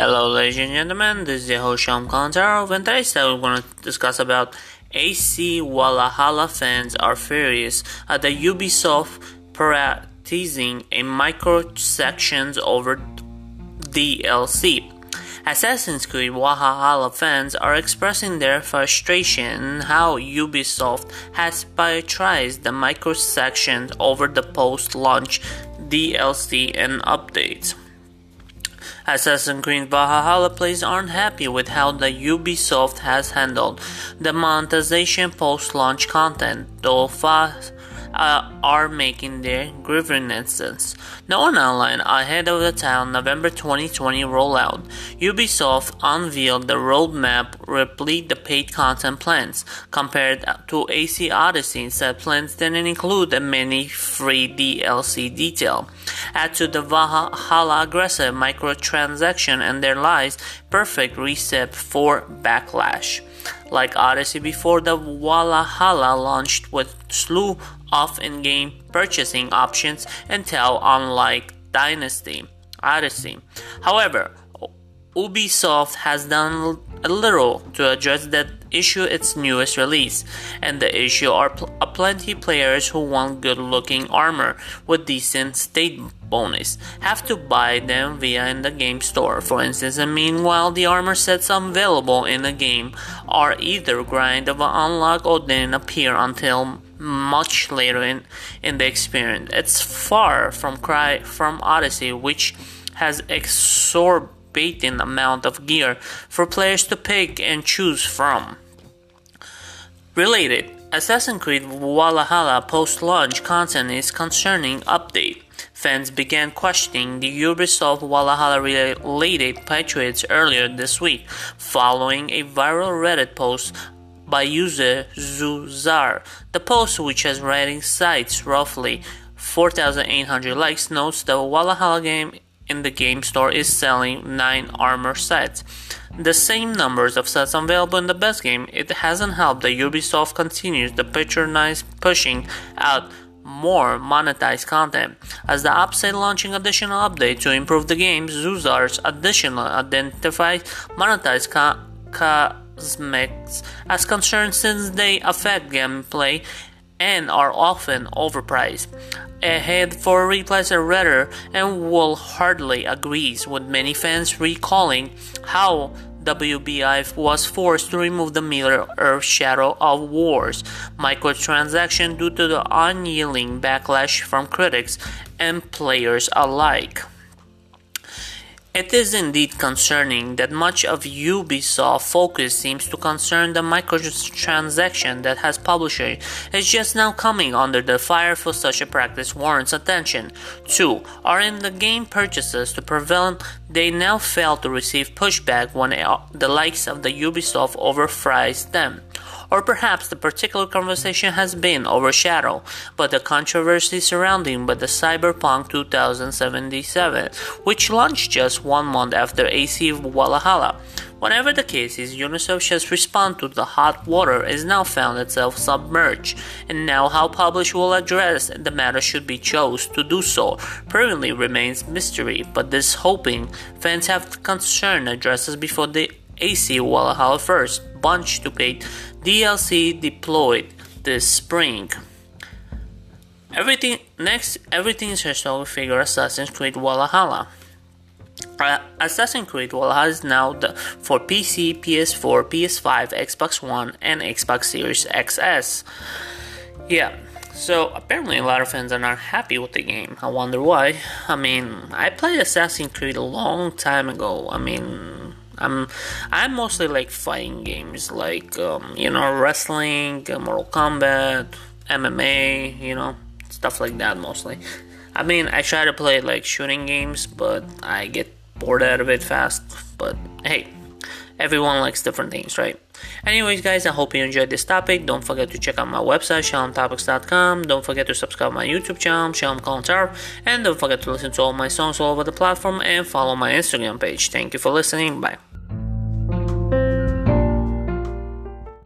Hello, ladies and gentlemen. This is your host Sham Kantarov, and today's we're going to discuss about AC Valhalla fans are furious at the Ubisoft prioritizing a microtransactions over DLC. Assassin's Creed Valhalla fans are expressing their frustration how Ubisoft has prioritized the microtransactions over the post-launch DLC and updates. Assassin's Creed Valhalla players aren't happy with how the Ubisoft has handled the monetization post-launch content, though fast uh, are making their grievances known online ahead of the town November 2020 rollout. Ubisoft unveiled the roadmap replete the paid content plans. Compared to AC Odyssey, said plans didn't include many free DLC detail. Add to the Valhalla aggressive microtransaction and their lies perfect recipe for backlash. Like Odyssey before the Valhalla launched with slew of in-game purchasing options until unlike Dynasty Odyssey. However, Ubisoft has done a little to address that issue its newest release, and the issue are pl- plenty players who want good looking armor with decent state bonus. Have to buy them via in the game store. For instance and meanwhile the armor sets available in the game are either grind of unlock or didn't appear until much later in, in the experience. It's far from cry from odyssey which has exorbitant amount of gear for players to pick and choose from. Related, Assassin's Creed Valhalla post-launch content is concerning update. Fans began questioning the Ubisoft Valhalla related patriots earlier this week, following a viral Reddit post by user Zuzar. The post, which has rating sites roughly 4,800 likes, notes the Valhalla game in the game store is selling 9 armor sets. The same numbers of sets available in the best game, it hasn't helped that Ubisoft continues to patronize pushing out more monetized content. As the app upside launching additional update to improve the game, Zuzar's additional identified monetized co- cosmetics as concerns since they affect gameplay and are often overpriced. Ahead for replays are rare and will hardly agrees with many fans recalling how WBI was forced to remove the Middle Earth Shadow of Wars microtransaction due to the unyielding backlash from critics and players alike. It is indeed concerning that much of Ubisoft focus seems to concern the microtransaction that has publisher is just now coming under the fire for such a practice warrants attention. 2. Are in the game purchases to prevent they now fail to receive pushback when the likes of the Ubisoft overfries them or perhaps the particular conversation has been overshadowed by the controversy surrounding by the Cyberpunk 2077, which launched just one month after AC Valhalla. Whatever the case is, Ubisoft just respond to the hot water is now found itself submerged, and now how publish will address the matter should be chose to do so permanently remains mystery, but this hoping fans have concern addresses before the AC Valhalla first bunch to pay DLC deployed this spring. Everything next, everything is historical figure Assassin's Creed Valhalla. Uh, Assassin's Creed Valhalla is now the, for PC, PS4, PS5, Xbox One, and Xbox Series XS. Yeah, so apparently a lot of fans are not happy with the game. I wonder why. I mean, I played Assassin's Creed a long time ago. I mean, I'm I'm mostly like fighting games, like um, you know wrestling, uh, Mortal Kombat, MMA, you know stuff like that mostly. I mean, I try to play like shooting games, but I get bored out of it fast. But hey, everyone likes different things, right? Anyways, guys, I hope you enjoyed this topic. Don't forget to check out my website, shalomtopics.com. Don't forget to subscribe my YouTube channel, Shalom Kolantar. And don't forget to listen to all my songs all over the platform and follow my Instagram page. Thank you for listening. Bye.